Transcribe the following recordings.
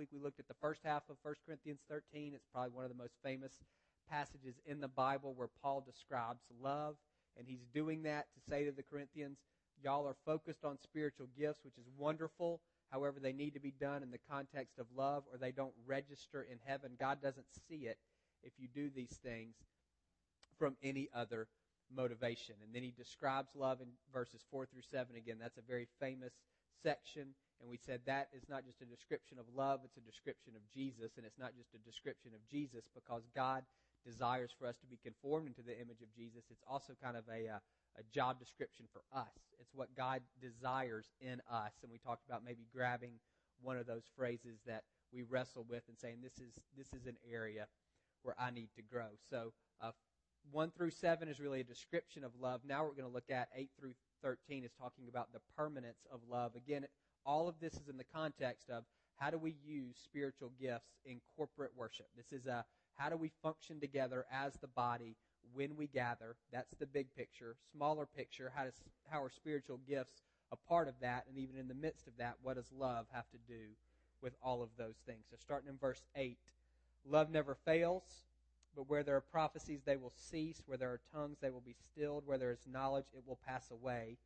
week we looked at the first half of 1 Corinthians 13. It's probably one of the most famous passages in the Bible where Paul describes love, and he's doing that to say to the Corinthians, Y'all are focused on spiritual gifts, which is wonderful. However, they need to be done in the context of love, or they don't register in heaven. God doesn't see it if you do these things from any other motivation. And then he describes love in verses 4 through 7 again. That's a very famous section. And we said that is not just a description of love, it's a description of Jesus. And it's not just a description of Jesus because God desires for us to be conformed into the image of Jesus. It's also kind of a, uh, a job description for us. It's what God desires in us. And we talked about maybe grabbing one of those phrases that we wrestle with and saying, this is, this is an area where I need to grow. So, uh, 1 through 7 is really a description of love. Now we're going to look at 8 through 13 is talking about the permanence of love. Again, all of this is in the context of how do we use spiritual gifts in corporate worship. This is a how do we function together as the body when we gather. That's the big picture. Smaller picture, how, does, how are spiritual gifts a part of that? And even in the midst of that, what does love have to do with all of those things? So starting in verse 8, love never fails. But where there are prophecies, they will cease. Where there are tongues, they will be stilled. Where there is knowledge, it will pass away.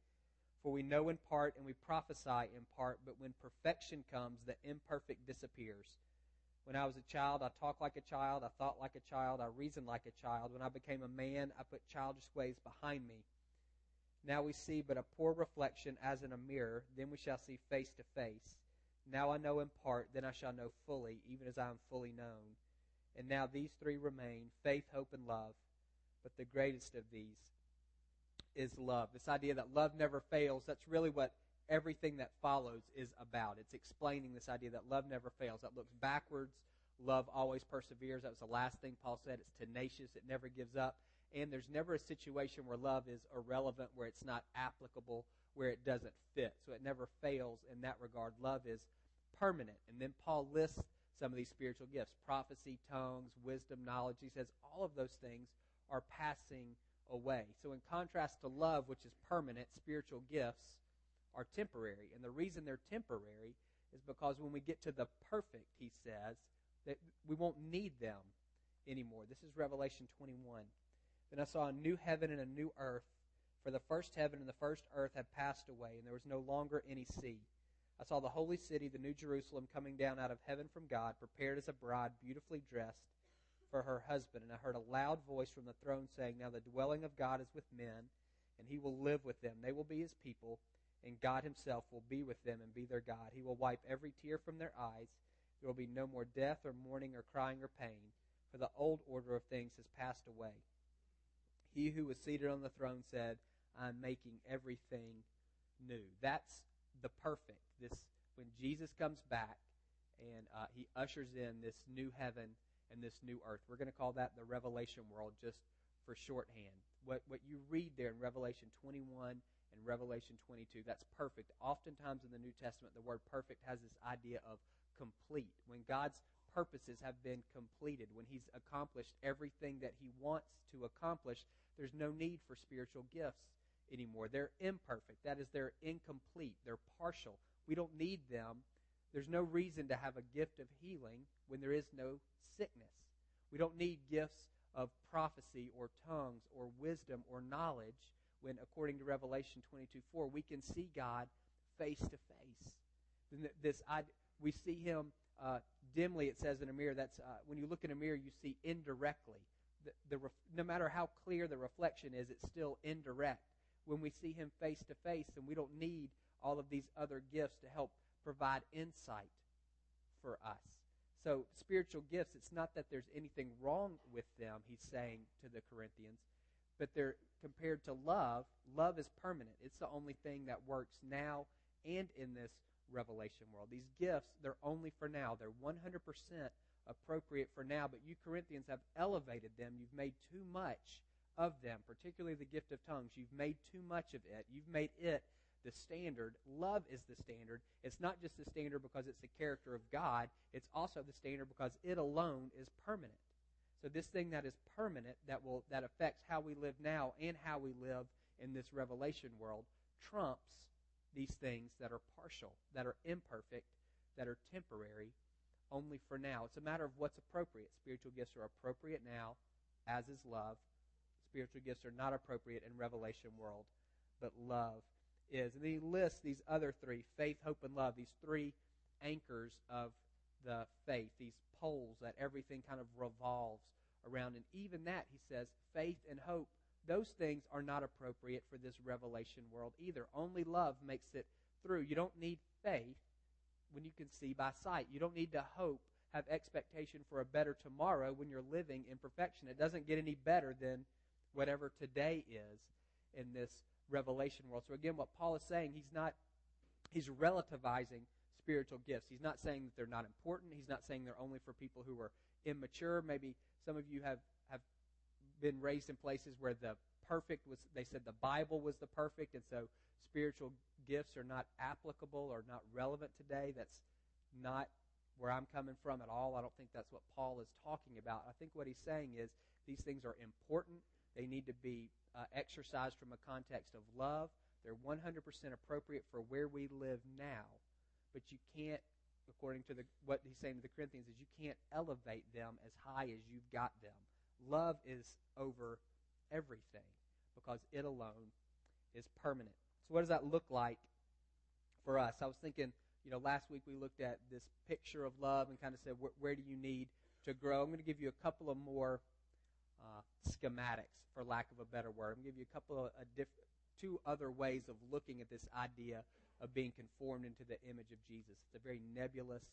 For we know in part and we prophesy in part, but when perfection comes, the imperfect disappears. When I was a child, I talked like a child, I thought like a child, I reasoned like a child. When I became a man, I put childish ways behind me. Now we see but a poor reflection as in a mirror, then we shall see face to face. Now I know in part, then I shall know fully, even as I am fully known. And now these three remain faith, hope, and love. But the greatest of these is love. This idea that love never fails, that's really what everything that follows is about. It's explaining this idea that love never fails. That looks backwards. Love always perseveres. That was the last thing Paul said. It's tenacious. It never gives up. And there's never a situation where love is irrelevant, where it's not applicable, where it doesn't fit. So it never fails in that regard. Love is permanent. And then Paul lists some of these spiritual gifts prophecy, tongues, wisdom, knowledge. He says all of those things are passing away. So, in contrast to love, which is permanent, spiritual gifts are temporary. And the reason they're temporary is because when we get to the perfect, he says, that we won't need them anymore. This is Revelation 21. Then I saw a new heaven and a new earth, for the first heaven and the first earth had passed away, and there was no longer any sea. I saw the holy city, the new Jerusalem, coming down out of heaven from God, prepared as a bride, beautifully dressed for her husband. And I heard a loud voice from the throne saying, Now the dwelling of God is with men, and he will live with them. They will be his people and God Himself will be with them and be their God. He will wipe every tear from their eyes. There will be no more death or mourning or crying or pain, for the old order of things has passed away. He who was seated on the throne said, I'm making everything new. That's the perfect. This when Jesus comes back and uh, he ushers in this new heaven and this new earth. We're going to call that the revelation world just for shorthand. What what you read there in Revelation 21 and Revelation 22. That's perfect. Oftentimes in the New Testament, the word perfect has this idea of complete. When God's purposes have been completed, when He's accomplished everything that He wants to accomplish, there's no need for spiritual gifts anymore. They're imperfect. That is, they're incomplete. They're partial. We don't need them. There's no reason to have a gift of healing when there is no sickness. We don't need gifts of prophecy or tongues or wisdom or knowledge when, according to Revelation 22 4, we can see God face to face. This, we see Him uh, dimly, it says in a mirror. That's uh, when you look in a mirror, you see indirectly. The, the no matter how clear the reflection is, it's still indirect. When we see Him face to face, and we don't need all of these other gifts to help provide insight for us. So, spiritual gifts, it's not that there's anything wrong with them, he's saying to the Corinthians, but they're compared to love, love is permanent. It's the only thing that works now and in this revelation world. These gifts, they're only for now. They're 100% appropriate for now, but you Corinthians have elevated them. You've made too much of them, particularly the gift of tongues. You've made too much of it. You've made it the standard. Love is the standard. It's not just the standard because it's the character of God, it's also the standard because it alone is permanent. So this thing that is permanent, that will that affects how we live now and how we live in this revelation world, trumps these things that are partial, that are imperfect, that are temporary only for now. It's a matter of what's appropriate. Spiritual gifts are appropriate now, as is love. Spiritual gifts are not appropriate in Revelation world, but love is. And he lists these other three faith, hope, and love, these three anchors of the faith, these poles that everything kind of revolves around. And even that, he says, faith and hope, those things are not appropriate for this revelation world either. Only love makes it through. You don't need faith when you can see by sight. You don't need to hope, have expectation for a better tomorrow when you're living in perfection. It doesn't get any better than whatever today is in this revelation world. So again, what Paul is saying, he's not he's relativizing spiritual gifts. He's not saying that they're not important. He's not saying they're only for people who are immature. Maybe some of you have, have been raised in places where the perfect was, they said the Bible was the perfect, and so spiritual gifts are not applicable or not relevant today. That's not where I'm coming from at all. I don't think that's what Paul is talking about. I think what he's saying is these things are important. They need to be uh, exercised from a context of love. They're 100% appropriate for where we live now but you can't, according to the, what he's saying to the Corinthians, is you can't elevate them as high as you've got them. Love is over everything because it alone is permanent. So, what does that look like for us? I was thinking, you know, last week we looked at this picture of love and kind of said, where, where do you need to grow? I'm going to give you a couple of more uh, schematics, for lack of a better word. I'm going to give you a couple of diff- two other ways of looking at this idea of being conformed into the image of Jesus. It's a very nebulous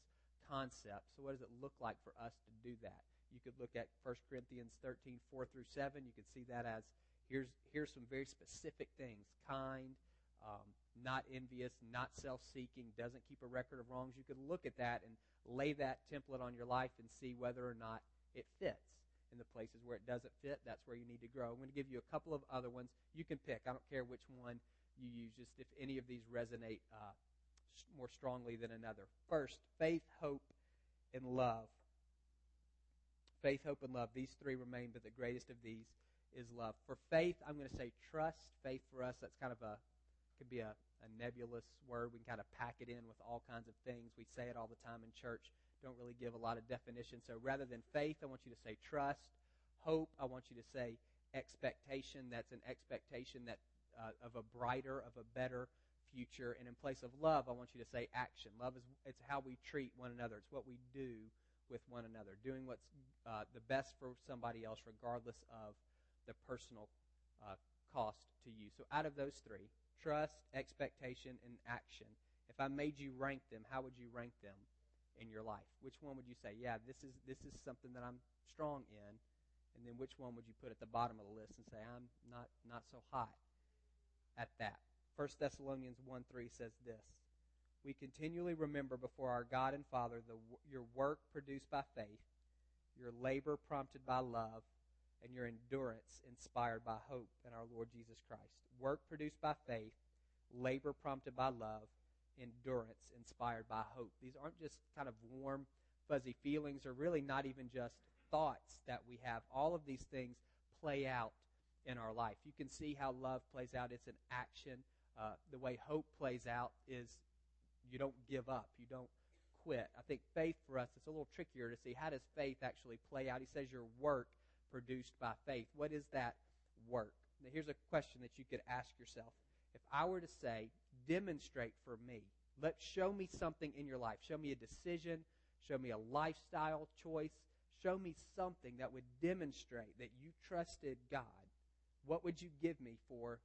concept. So, what does it look like for us to do that? You could look at 1 Corinthians 13, 4 through 7. You could see that as here's, here's some very specific things kind, um, not envious, not self seeking, doesn't keep a record of wrongs. You could look at that and lay that template on your life and see whether or not it fits. In the places where it doesn't fit, that's where you need to grow. I'm going to give you a couple of other ones. You can pick. I don't care which one you use, just if any of these resonate uh, more strongly than another. First, faith, hope, and love. Faith, hope, and love. These three remain, but the greatest of these is love. For faith, I'm going to say trust. Faith for us, that's kind of a could be a, a nebulous word. We can kind of pack it in with all kinds of things. We say it all the time in church. Don't really give a lot of definition. So rather than faith, I want you to say trust. Hope, I want you to say expectation. That's an expectation that uh, of a brighter, of a better future. And in place of love, I want you to say action. Love is it's how we treat one another. It's what we do with one another, doing what's uh, the best for somebody else, regardless of the personal uh, cost to you. So, out of those three, trust, expectation, and action. If I made you rank them, how would you rank them in your life? Which one would you say, yeah, this is this is something that I'm strong in, and then which one would you put at the bottom of the list and say I'm not not so hot? at that. 1 Thessalonians 1 3 says this We continually remember before our God and Father the, your work produced by faith, your labor prompted by love, and your endurance inspired by hope in our Lord Jesus Christ. Work produced by faith, labor prompted by love, endurance inspired by hope. These aren't just kind of warm, fuzzy feelings, or really not even just thoughts that we have. All of these things play out in our life. You can see how love plays out. It's an action. Uh, the way hope plays out is you don't give up. You don't quit. I think faith for us, it's a little trickier to see how does faith actually play out. He says your work produced by faith. What is that work? Now, here's a question that you could ask yourself. If I were to say, demonstrate for me, let show me something in your life. Show me a decision. Show me a lifestyle choice. Show me something that would demonstrate that you trusted God what would you give me for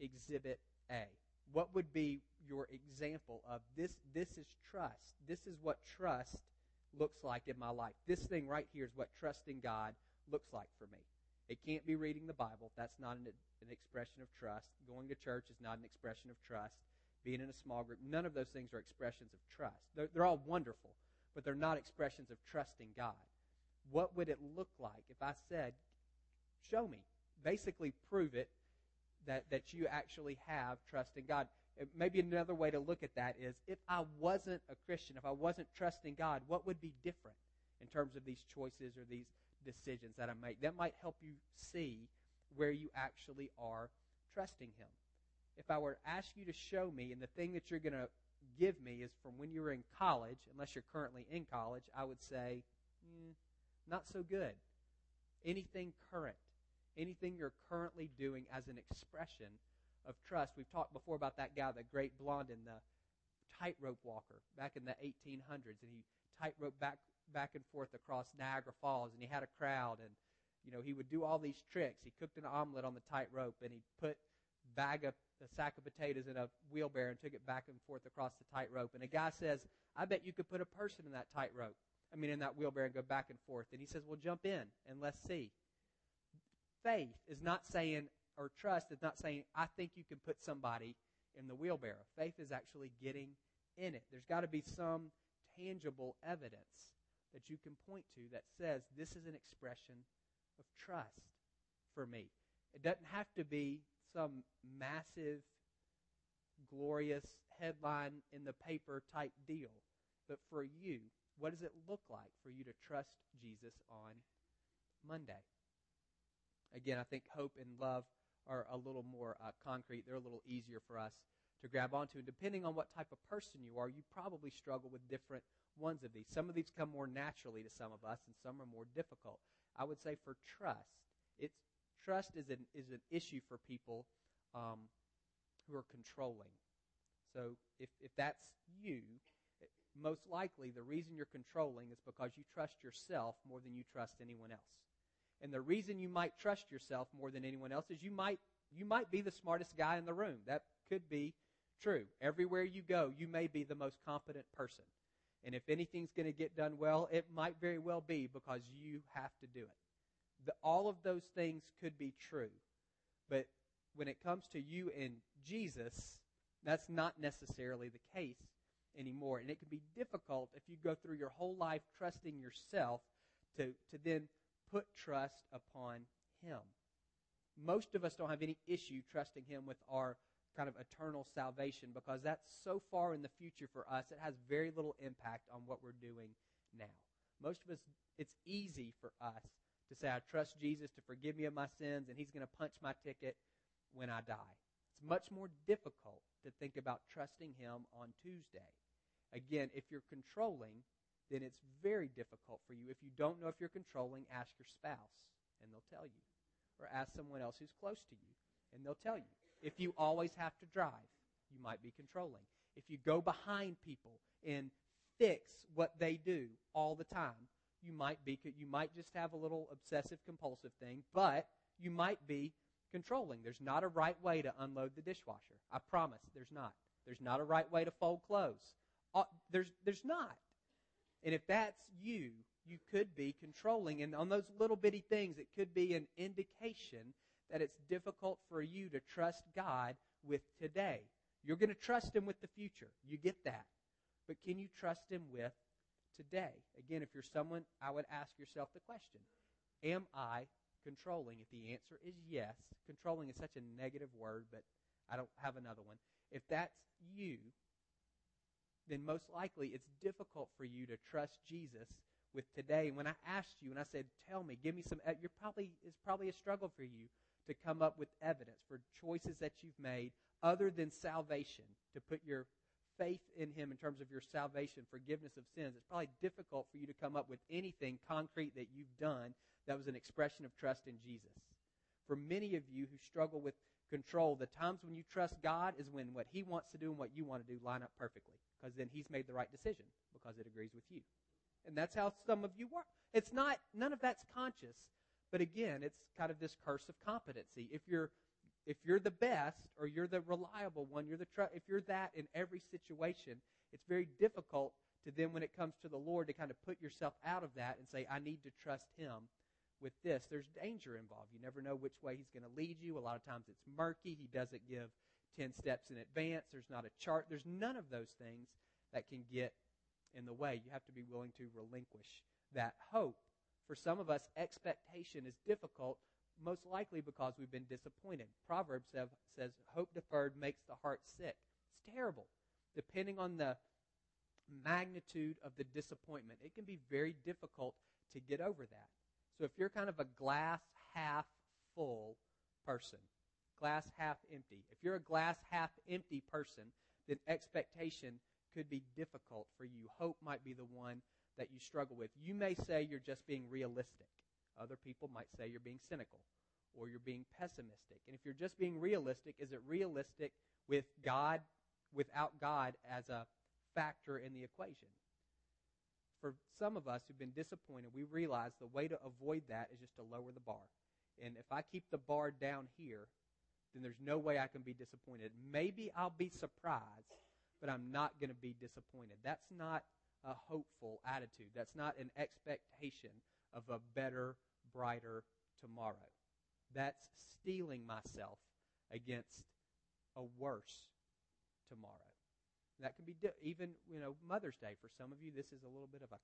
exhibit A? What would be your example of this? This is trust. This is what trust looks like in my life. This thing right here is what trusting God looks like for me. It can't be reading the Bible. That's not an, an expression of trust. Going to church is not an expression of trust. Being in a small group, none of those things are expressions of trust. They're, they're all wonderful, but they're not expressions of trusting God. What would it look like if I said, Show me, basically prove it that, that you actually have trust in God. Maybe another way to look at that is if I wasn't a Christian, if I wasn't trusting God, what would be different in terms of these choices or these decisions that I make? That might help you see where you actually are trusting Him. If I were to ask you to show me, and the thing that you're going to give me is from when you were in college, unless you're currently in college, I would say, mm, not so good. Anything current, anything you're currently doing as an expression of trust. We've talked before about that guy, the great Blondin the tightrope walker back in the 1800s, and he tightrope back back and forth across Niagara Falls, and he had a crowd, and you know he would do all these tricks. He cooked an omelet on the tightrope, and he put bag of a sack of potatoes in a wheelbarrow and took it back and forth across the tightrope. And a guy says, "I bet you could put a person in that tightrope. I mean, in that wheelbarrow and go back and forth." And he says, "Well, jump in and let's see." Faith is not saying, or trust is not saying, "I think you can put somebody in the wheelbarrow." Faith is actually getting in it. There's got to be some tangible evidence that you can point to that says this is an expression of trust for me. It doesn't have to be some massive, glorious headline in the paper type deal. But for you, what does it look like for you to trust Jesus on Monday? Again, I think hope and love are a little more uh, concrete. They're a little easier for us to grab onto. And depending on what type of person you are, you probably struggle with different ones of these. Some of these come more naturally to some of us, and some are more difficult. I would say for trust, it's trust is an is an issue for people um, who are controlling. So if if that's you, most likely the reason you're controlling is because you trust yourself more than you trust anyone else. And the reason you might trust yourself more than anyone else is you might you might be the smartest guy in the room. That could be true. Everywhere you go, you may be the most competent person. And if anything's going to get done well, it might very well be because you have to do it. The, all of those things could be true. But when it comes to you and Jesus, that's not necessarily the case anymore. And it can be difficult if you go through your whole life trusting yourself to, to then put trust upon Him. Most of us don't have any issue trusting Him with our kind of eternal salvation because that's so far in the future for us, it has very little impact on what we're doing now. Most of us, it's easy for us to say, I trust Jesus to forgive me of my sins and he's going to punch my ticket when I die. It's much more difficult to think about trusting him on Tuesday. Again, if you're controlling, then it's very difficult for you. If you don't know if you're controlling, ask your spouse and they'll tell you. Or ask someone else who's close to you and they'll tell you. If you always have to drive, you might be controlling. If you go behind people and fix what they do all the time, you might be you might just have a little obsessive compulsive thing, but you might be controlling. There's not a right way to unload the dishwasher. I promise, there's not. There's not a right way to fold clothes. Uh, there's there's not. And if that's you, you could be controlling. And on those little bitty things, it could be an indication that it's difficult for you to trust God with today. You're going to trust Him with the future. You get that. But can you trust Him with today? Again, if you're someone, I would ask yourself the question Am I controlling? If the answer is yes, controlling is such a negative word, but I don't have another one. If that's you, then most likely it's difficult for you to trust Jesus with today. When I asked you and I said, "Tell me, give me some," you're probably it's probably a struggle for you to come up with evidence for choices that you've made other than salvation, to put your faith in Him in terms of your salvation, forgiveness of sins, it's probably difficult for you to come up with anything concrete that you've done that was an expression of trust in Jesus. For many of you who struggle with control, the times when you trust God is when what He wants to do and what you want to do line up perfectly, because then He's made the right decision because it agrees with you. And that's how some of you work. It's not, none of that's conscious. But again, it's kind of this curse of competency. If you're if you're the best or you're the reliable one, you're the tr- if you're that in every situation, it's very difficult to then when it comes to the Lord to kind of put yourself out of that and say I need to trust him with this. There's danger involved. You never know which way he's going to lead you. A lot of times it's murky. He doesn't give 10 steps in advance. There's not a chart. There's none of those things that can get in the way. You have to be willing to relinquish that hope for some of us, expectation is difficult, most likely because we've been disappointed. Proverbs have, says, Hope deferred makes the heart sick. It's terrible. Depending on the magnitude of the disappointment, it can be very difficult to get over that. So if you're kind of a glass half full person, glass half empty, if you're a glass half empty person, then expectation could be difficult for you. Hope might be the one that you struggle with. You may say you're just being realistic. Other people might say you're being cynical or you're being pessimistic. And if you're just being realistic, is it realistic with God, without God as a factor in the equation? For some of us who've been disappointed, we realize the way to avoid that is just to lower the bar. And if I keep the bar down here, then there's no way I can be disappointed. Maybe I'll be surprised, but I'm not going to be disappointed. That's not a hopeful attitude. That's not an expectation of a better, brighter tomorrow. That's steeling myself against a worse tomorrow. That can be even, you know, Mother's Day. For some of you, this is a little bit of a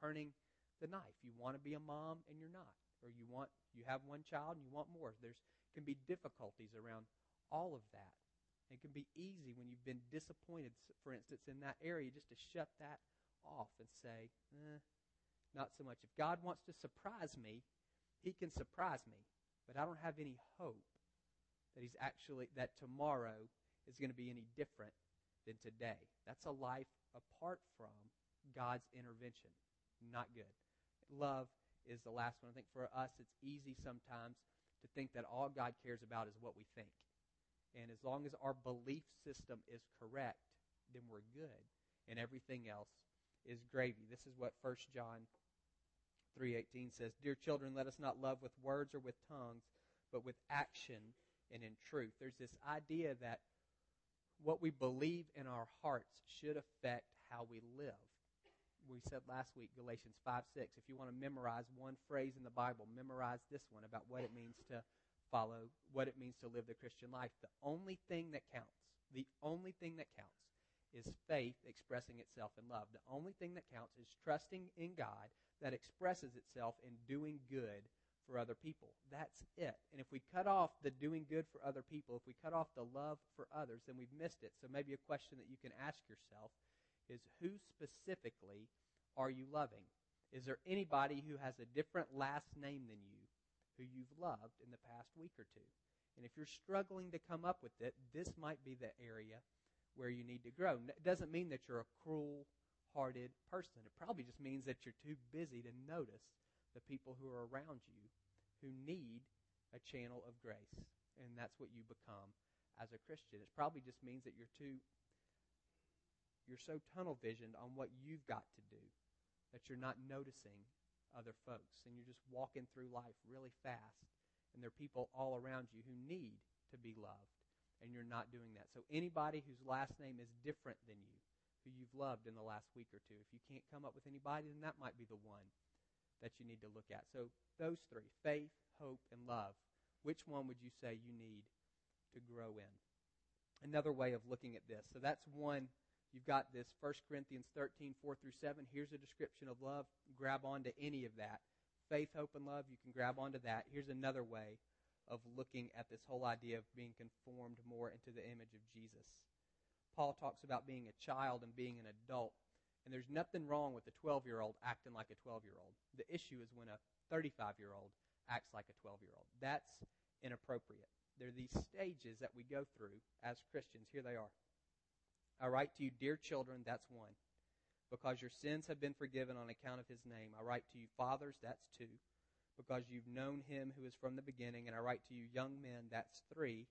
turning the knife. You want to be a mom and you're not. Or you want you have one child and you want more. There's can be difficulties around all of that. It can be easy when you've been disappointed, for instance, in that area, just to shut that off and say, eh, not so much. If God wants to surprise me, He can surprise me, but I don't have any hope that He's actually, that tomorrow is going to be any different than today. That's a life apart from God's intervention. Not good. Love is the last one. I think for us, it's easy sometimes to think that all God cares about is what we think. And as long as our belief system is correct, then we're good. And everything else is gravy. This is what 1 John 3:18 says, "Dear children, let us not love with words or with tongues, but with action and in truth." There's this idea that what we believe in our hearts should affect how we live. We said last week, Galatians 5 6. If you want to memorize one phrase in the Bible, memorize this one about what it means to follow, what it means to live the Christian life. The only thing that counts, the only thing that counts is faith expressing itself in love. The only thing that counts is trusting in God that expresses itself in doing good for other people. That's it. And if we cut off the doing good for other people, if we cut off the love for others, then we've missed it. So maybe a question that you can ask yourself is who specifically are you loving? Is there anybody who has a different last name than you who you've loved in the past week or two? And if you're struggling to come up with it, this might be the area where you need to grow. It doesn't mean that you're a cruel hearted person. It probably just means that you're too busy to notice the people who are around you who need a channel of grace. And that's what you become as a Christian. It probably just means that you're too you're so tunnel visioned on what you've got to do that you're not noticing other folks and you're just walking through life really fast and there are people all around you who need to be loved and you're not doing that. So anybody whose last name is different than you, who you've loved in the last week or two, if you can't come up with anybody, then that might be the one that you need to look at. So those three, faith, hope, and love, which one would you say you need to grow in? Another way of looking at this. So that's one. You've got this 1 Corinthians 13, 4 through 7. Here's a description of love. Grab onto any of that. Faith, hope, and love, you can grab onto that. Here's another way of looking at this whole idea of being conformed more into the image of Jesus. Paul talks about being a child and being an adult. And there's nothing wrong with a 12 year old acting like a 12 year old. The issue is when a 35 year old acts like a 12 year old. That's inappropriate. There are these stages that we go through as Christians. Here they are. I write to you, dear children, that's one. Because your sins have been forgiven on account of his name. I write to you, fathers, that's two because you've known him who is from the beginning. And I write to you, young men, that's three,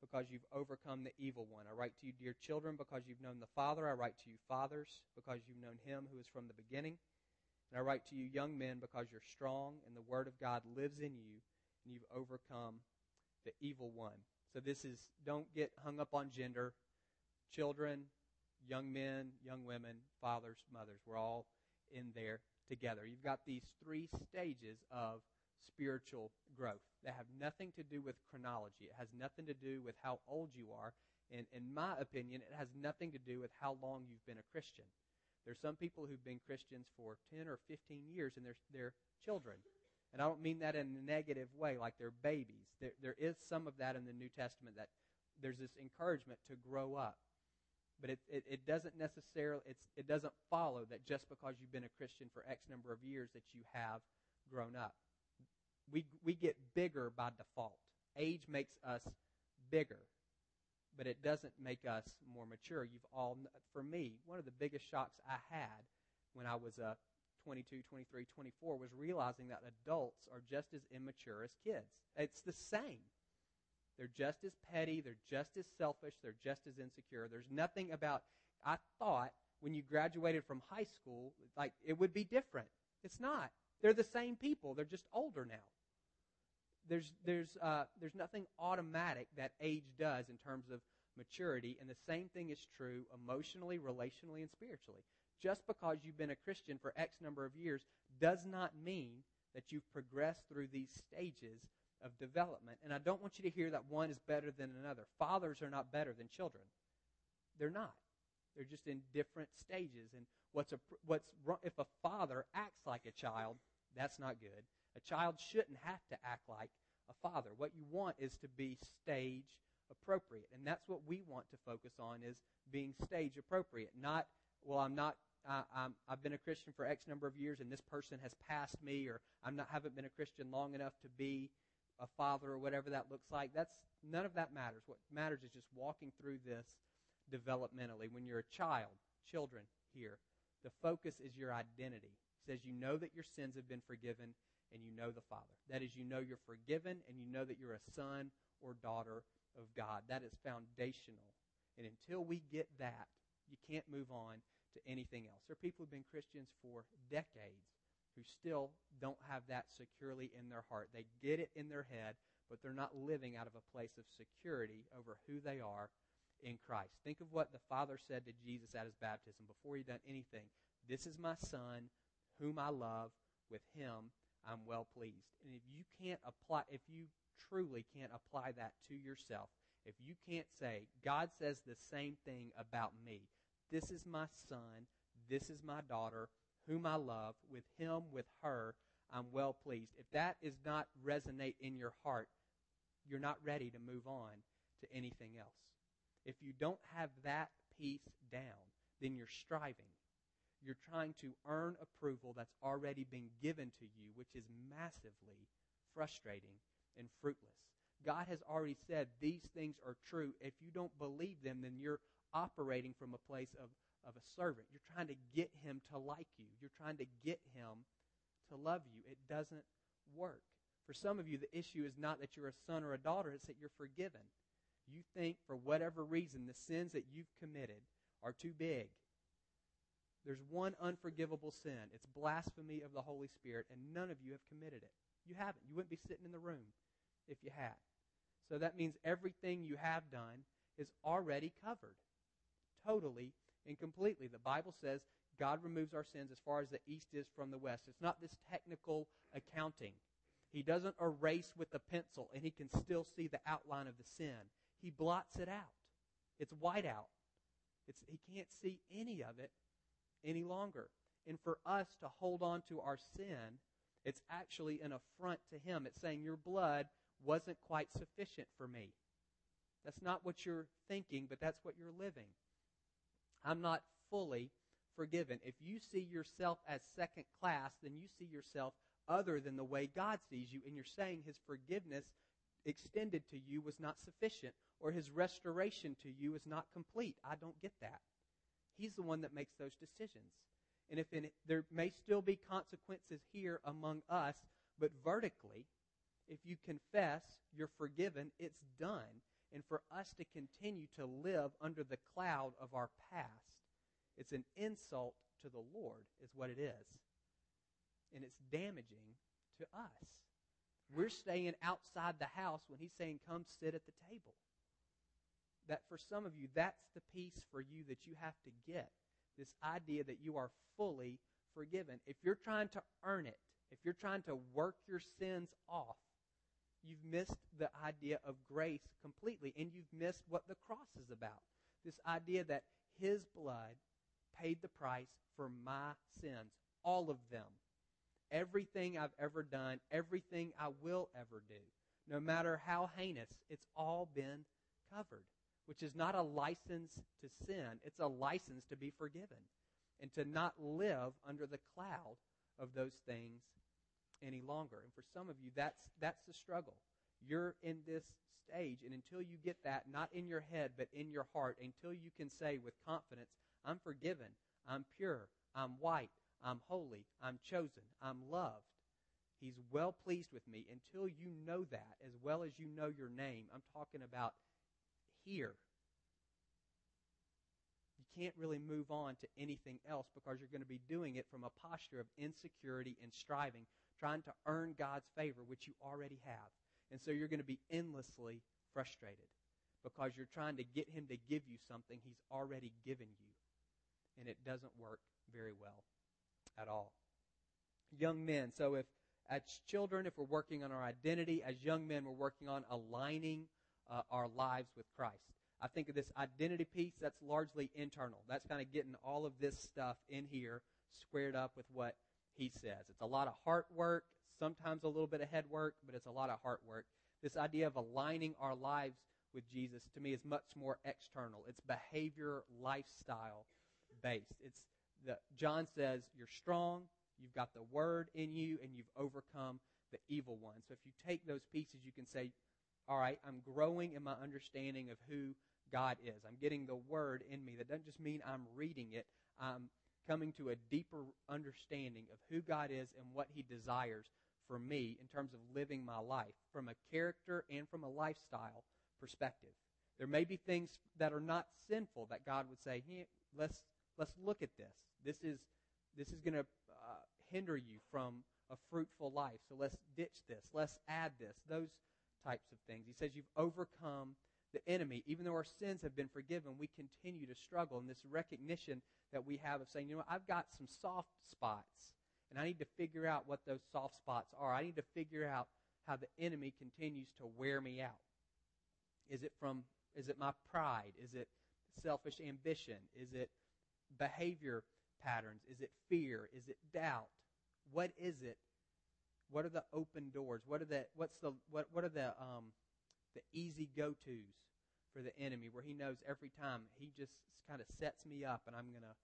because you've overcome the evil one. I write to you, dear children, because you've known the Father. I write to you, fathers, because you've known him who is from the beginning. And I write to you, young men, because you're strong and the word of God lives in you and you've overcome the evil one. So this is, don't get hung up on gender. Children, young men, young women, fathers, mothers, we're all in there together. You've got these three stages of spiritual growth that have nothing to do with chronology. It has nothing to do with how old you are. And in my opinion, it has nothing to do with how long you've been a Christian. There's some people who've been Christians for 10 or 15 years and they're, they're children. And I don't mean that in a negative way, like they're babies. There, there is some of that in the New Testament that there's this encouragement to grow up. But it, it, it doesn't necessarily, it doesn't follow that just because you've been a Christian for X number of years that you have grown up. We, we get bigger by default. Age makes us bigger. but it doesn't make us more mature. You've all, for me, one of the biggest shocks I had when I was a 22, 23, 24 was realizing that adults are just as immature as kids. It's the same. They're just as petty, they're just as selfish, they're just as insecure. There's nothing about, I thought when you graduated from high school, like it would be different. It's not. They're the same people, they're just older now. There's, there's, uh, there's nothing automatic that age does in terms of maturity, and the same thing is true emotionally, relationally, and spiritually. Just because you've been a Christian for X number of years does not mean that you've progressed through these stages of development. And I don't want you to hear that one is better than another. Fathers are not better than children. They're not. They're just in different stages. And what's a, what's if a father acts like a child, that's not good. A child shouldn't have to act like a father. What you want is to be stage appropriate. And that's what we want to focus on is being stage appropriate. Not, well, I'm not I'm, I've been a Christian for X number of years, and this person has passed me, or I'm not haven't been a Christian long enough to be a father, or whatever that looks like. That's none of that matters. What matters is just walking through this developmentally. When you're a child, children here, the focus is your identity. It says you know that your sins have been forgiven, and you know the Father. That is, you know you're forgiven, and you know that you're a son or daughter of God. That is foundational. And until we get that, you can't move on to anything else. There are people who've been Christians for decades who still don't have that securely in their heart. They get it in their head, but they're not living out of a place of security over who they are in Christ. Think of what the Father said to Jesus at his baptism before he done anything. This is my Son, whom I love. With him I'm well pleased. And if you can't apply, if you truly can't apply that to yourself, if you can't say, God says the same thing about me, this is my son. This is my daughter, whom I love. With him, with her, I'm well pleased. If that is not resonate in your heart, you're not ready to move on to anything else. If you don't have that piece down, then you're striving. You're trying to earn approval that's already been given to you, which is massively frustrating and fruitless. God has already said these things are true. If you don't believe them, then you're operating from a place of, of a servant. You're trying to get him to like you. You're trying to get him to love you. It doesn't work. For some of you, the issue is not that you're a son or a daughter, it's that you're forgiven. You think, for whatever reason, the sins that you've committed are too big. There's one unforgivable sin. It's blasphemy of the Holy Spirit, and none of you have committed it. You haven't. You wouldn't be sitting in the room if you had. So that means everything you have done is already covered totally and completely. The Bible says God removes our sins as far as the east is from the west. It's not this technical accounting. He doesn't erase with a pencil and he can still see the outline of the sin. He blots it out. It's white out. It's, he can't see any of it any longer. And for us to hold on to our sin, it's actually an affront to him. It's saying, Your blood wasn't quite sufficient for me. That's not what you're thinking, but that's what you're living. I'm not fully forgiven. If you see yourself as second class, then you see yourself other than the way God sees you, and you're saying his forgiveness extended to you was not sufficient, or his restoration to you is not complete. I don't get that. He's the one that makes those decisions. And if it, there may still be consequences here among us, but vertically, if you confess you're forgiven, it's done and for us to continue to live under the cloud of our past. It's an insult to the Lord, is what it is. And it's damaging to us. We're staying outside the house when he's saying, Come sit at the table. That for some of you, that's the piece for you that you have to get. This idea that you are fully forgiven. If you're trying to earn it, if you're trying to work your sins off, you've missed the idea of grace completely, and you've missed what the cross is about. This idea that His blood paid the price for my sins, all of them. Everything I've ever done, everything I will ever do, no matter how heinous, it's all been covered, which is not a license to sin, it's a license to be forgiven and to not live under the cloud of those things any longer. And for some of you, that's, that's the struggle. You're in this stage. And until you get that, not in your head, but in your heart, until you can say with confidence, I'm forgiven, I'm pure, I'm white, I'm holy, I'm chosen, I'm loved. He's well pleased with me. Until you know that, as well as you know your name, I'm talking about here. You can't really move on to anything else because you're going to be doing it from a posture of insecurity and striving, trying to earn God's favor, which you already have. And so you're going to be endlessly frustrated because you're trying to get him to give you something he's already given you. And it doesn't work very well at all. Young men, so if as children, if we're working on our identity, as young men, we're working on aligning uh, our lives with Christ. I think of this identity piece that's largely internal. That's kind of getting all of this stuff in here squared up with what he says. It's a lot of heart work, sometimes a little bit of head work, but it's a lot of heart work. This idea of aligning our lives with Jesus to me is much more external. It's behavior, lifestyle based. It's the John says you're strong, you've got the word in you, and you've overcome the evil one. So if you take those pieces, you can say, all right, I'm growing in my understanding of who God is. I'm getting the word in me. That doesn't just mean I'm reading it. I'm coming to a deeper understanding of who God is and what he desires for me in terms of living my life from a character and from a lifestyle perspective. There may be things that are not sinful that God would say, hey, let's let's look at this. This is this is going to uh, hinder you from a fruitful life. So let's ditch this. Let's add this. Those types of things. He says you've overcome the enemy. Even though our sins have been forgiven, we continue to struggle. And this recognition that we have of saying, you know, I've got some soft spots and I need to figure out what those soft spots are. I need to figure out how the enemy continues to wear me out. Is it from is it my pride? Is it selfish ambition? Is it behavior patterns? Is it fear? Is it doubt? What is it? What are the open doors? What are the what's the what what are the um the easy go-tos for the enemy where he knows every time he just kind of sets me up and I'm going to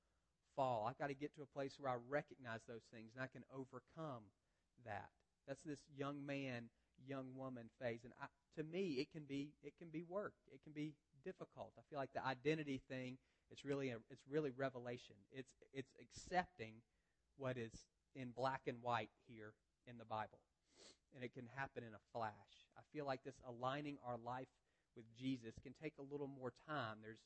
fall. I've got to get to a place where I recognize those things and I can overcome that. That's this young man, young woman phase, and I, to me, it can be it can be work. It can be difficult. I feel like the identity thing. It's really a, it's really revelation. It's it's accepting what is in black and white here in the Bible, and it can happen in a flash. I feel like this aligning our life with Jesus can take a little more time. There's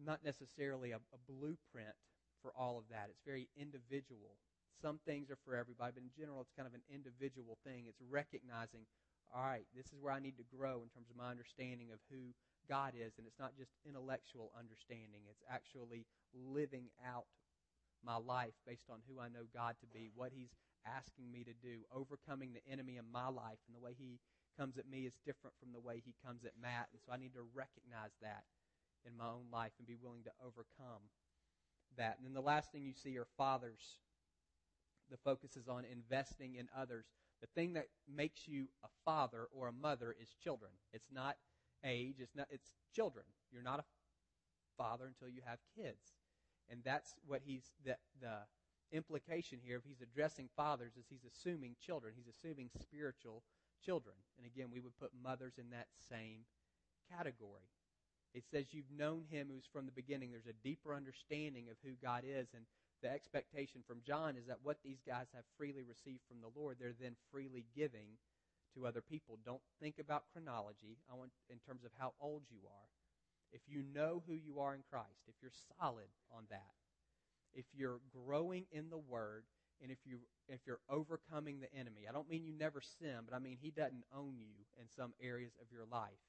not necessarily a, a blueprint for all of that. It's very individual. Some things are for everybody, but in general, it's kind of an individual thing. It's recognizing, all right, this is where I need to grow in terms of my understanding of who God is. And it's not just intellectual understanding, it's actually living out my life based on who I know God to be, what He's asking me to do, overcoming the enemy in my life. And the way He comes at me is different from the way He comes at Matt. And so I need to recognize that in my own life and be willing to overcome that. And then the last thing you see are fathers. The focus is on investing in others. The thing that makes you a father or a mother is children. It's not age, it's not it's children. You're not a father until you have kids. And that's what he's the the implication here if he's addressing fathers is he's assuming children. He's assuming spiritual children. And again, we would put mothers in that same category. It says you've known him who's from the beginning. There's a deeper understanding of who God is. And the expectation from John is that what these guys have freely received from the Lord, they're then freely giving to other people. Don't think about chronology. I want in terms of how old you are. If you know who you are in Christ, if you're solid on that, if you're growing in the Word, and if you if you're overcoming the enemy, I don't mean you never sin, but I mean he doesn't own you in some areas of your life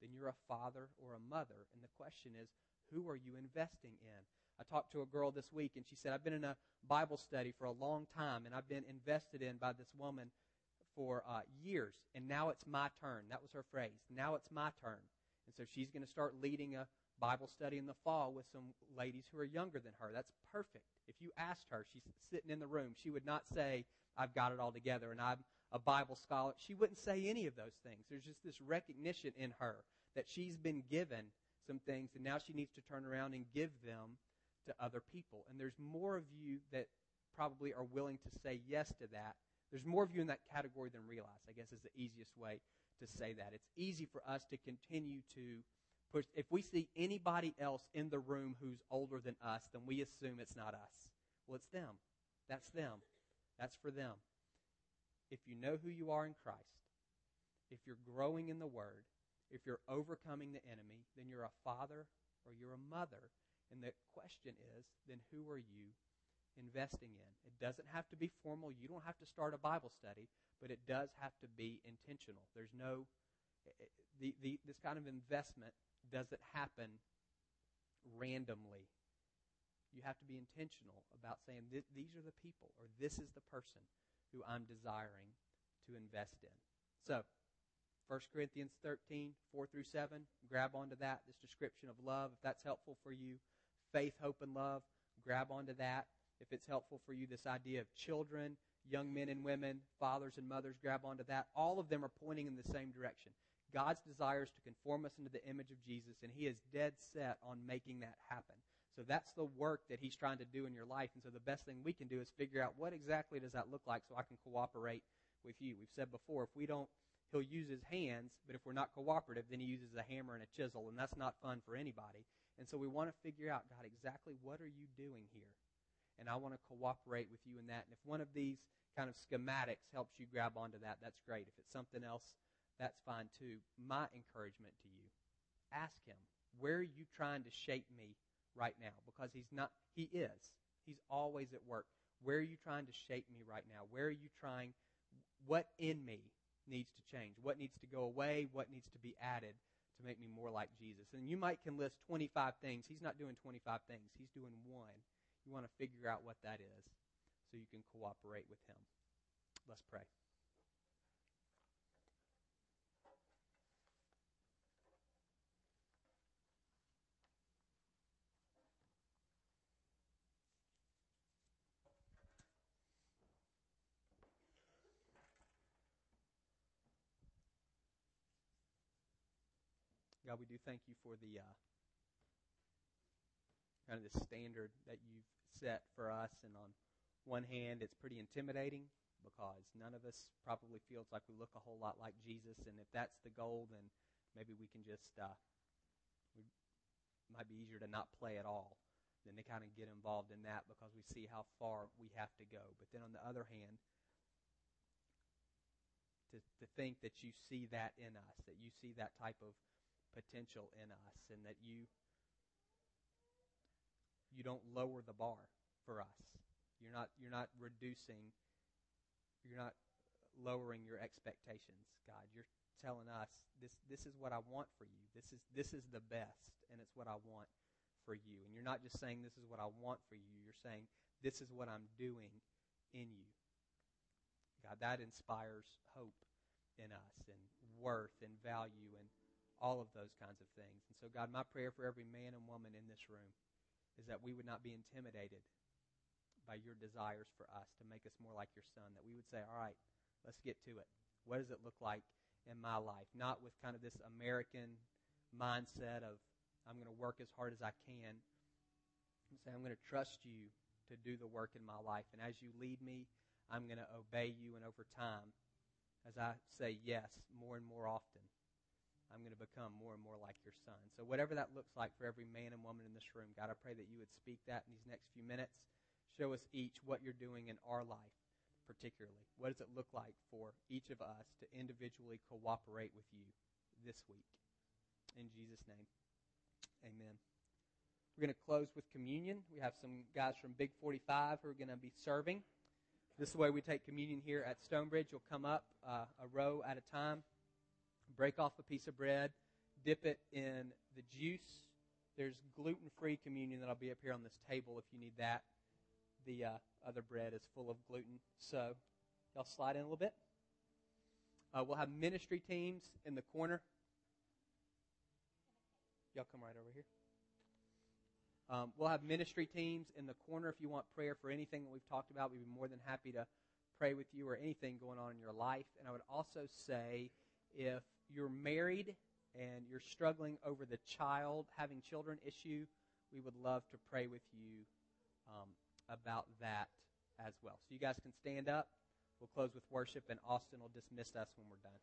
then you're a father or a mother. And the question is, who are you investing in? I talked to a girl this week, and she said, I've been in a Bible study for a long time, and I've been invested in by this woman for uh, years, and now it's my turn. That was her phrase. Now it's my turn. And so she's going to start leading a Bible study in the fall with some ladies who are younger than her. That's perfect. If you asked her, she's sitting in the room, she would not say, I've got it all together and I'm a Bible scholar. She wouldn't say any of those things. There's just this recognition in her that she's been given some things and now she needs to turn around and give them to other people. And there's more of you that probably are willing to say yes to that There's more of you in that category than realize, I guess is the easiest way to say that. It's easy for us to continue to push. If we see anybody else in the room who's older than us, then we assume it's not us. Well, it's them. That's them. That's for them. If you know who you are in Christ, if you're growing in the Word, if you're overcoming the enemy, then you're a father or you're a mother. And the question is, then who are you investing in? It doesn't have to be formal. You don't have to start a Bible study, but it does have to be intentional. There's no, eh, eh, the, the, this kind of investment doesn't happen randomly. You have to be intentional about saying, these are the people, or this is the person who I'm desiring to invest in. So, 1 Corinthians 13, 4 through 7. Grab onto that, this description of love, if that's helpful for you. Faith, hope, and love. Grab onto that. If it's helpful for you, this idea of children, young men and women, fathers and mothers, grab onto that. All of them are pointing in the same direction. God's desires to conform us into the image of Jesus, and He is dead set on making that happen. So that's the work that He's trying to do in your life. And so the best thing we can do is figure out what exactly does that look like so I can cooperate with you. We've said before, if we don't he'll use his hands, but if we're not cooperative, then he uses a hammer and a chisel, and that's not fun for anybody. And so we want to figure out, God, exactly what are you doing here? And I want to cooperate with you in that. And if one of these kind of schematics helps you grab onto that, that's great. If it's something else, that's fine too. My encouragement to you, ask him, where are you trying to shape me right now? Because he's not, he is. He's always at work. Where are you trying to shape me right now? Where are you trying, what in me needs to change, what needs to go away, what needs to be added to make me more like Jesus. And you might can list 25 things. He's not doing 25 things. He's doing one. You want to figure out what that is so you can cooperate with him. Let's pray. God, we do thank you for the uh, kind of the standard that you've set for us. And on one hand, it's pretty intimidating because none of us probably feels like we look a whole lot like Jesus. And if that's the goal, then maybe we can just, uh, we might be easier to not play at all than to kind of get involved in that because we see how far we have to go. But then on the other hand, to, to think that you see that in us, that you see that type of potential in us and that you you don't lower the bar for us. You're not you're not reducing you're not lowering your expectations, God. You're telling us this this is what I want for you. This is this is the best and it's what I want for you. And you're not just saying this is what I want for you. You're saying this is what I'm doing in you. God, that inspires hope in us and worth and value and all of those kinds of things. And so, God, my prayer for every man and woman in this room is that we would not be intimidated by your desires for us to make us more like your son, that we would say, all right, let's get to it. What does it look like in my life? Not with kind of this American mindset of, I'm going to work as hard as I can. And say, I'm going to trust you to do the work in my life. And as you lead me, I'm going to obey you. And over time, as I say yes more and more often, I'm going to become more and more like your son. So, whatever that looks like for every man and woman in this room, God, I pray that you would speak that in these next few minutes. Show us each what you're doing in our life, particularly. What does it look like for each of us to individually cooperate with you this week? In Jesus' name, amen. We're going to close with communion. We have some guys from Big 45 who are going to be serving. This is the way we take communion here at Stonebridge. You'll come up uh, a row at a time break off a piece of bread, dip it in the juice. There's gluten free communion that'll be up here on this table if you need that. The uh, other bread is full of gluten. So, y'all slide in a little bit. Uh, we'll have ministry teams in the corner. Y'all come right over here. Um, we'll have ministry teams in the corner if you want prayer for anything that we've talked about. We'd be more than happy to pray with you or anything going on in your life. And I would also say if you're married and you're struggling over the child, having children issue, we would love to pray with you um, about that as well. So you guys can stand up We'll close with worship, and Austin will dismiss us when we're done.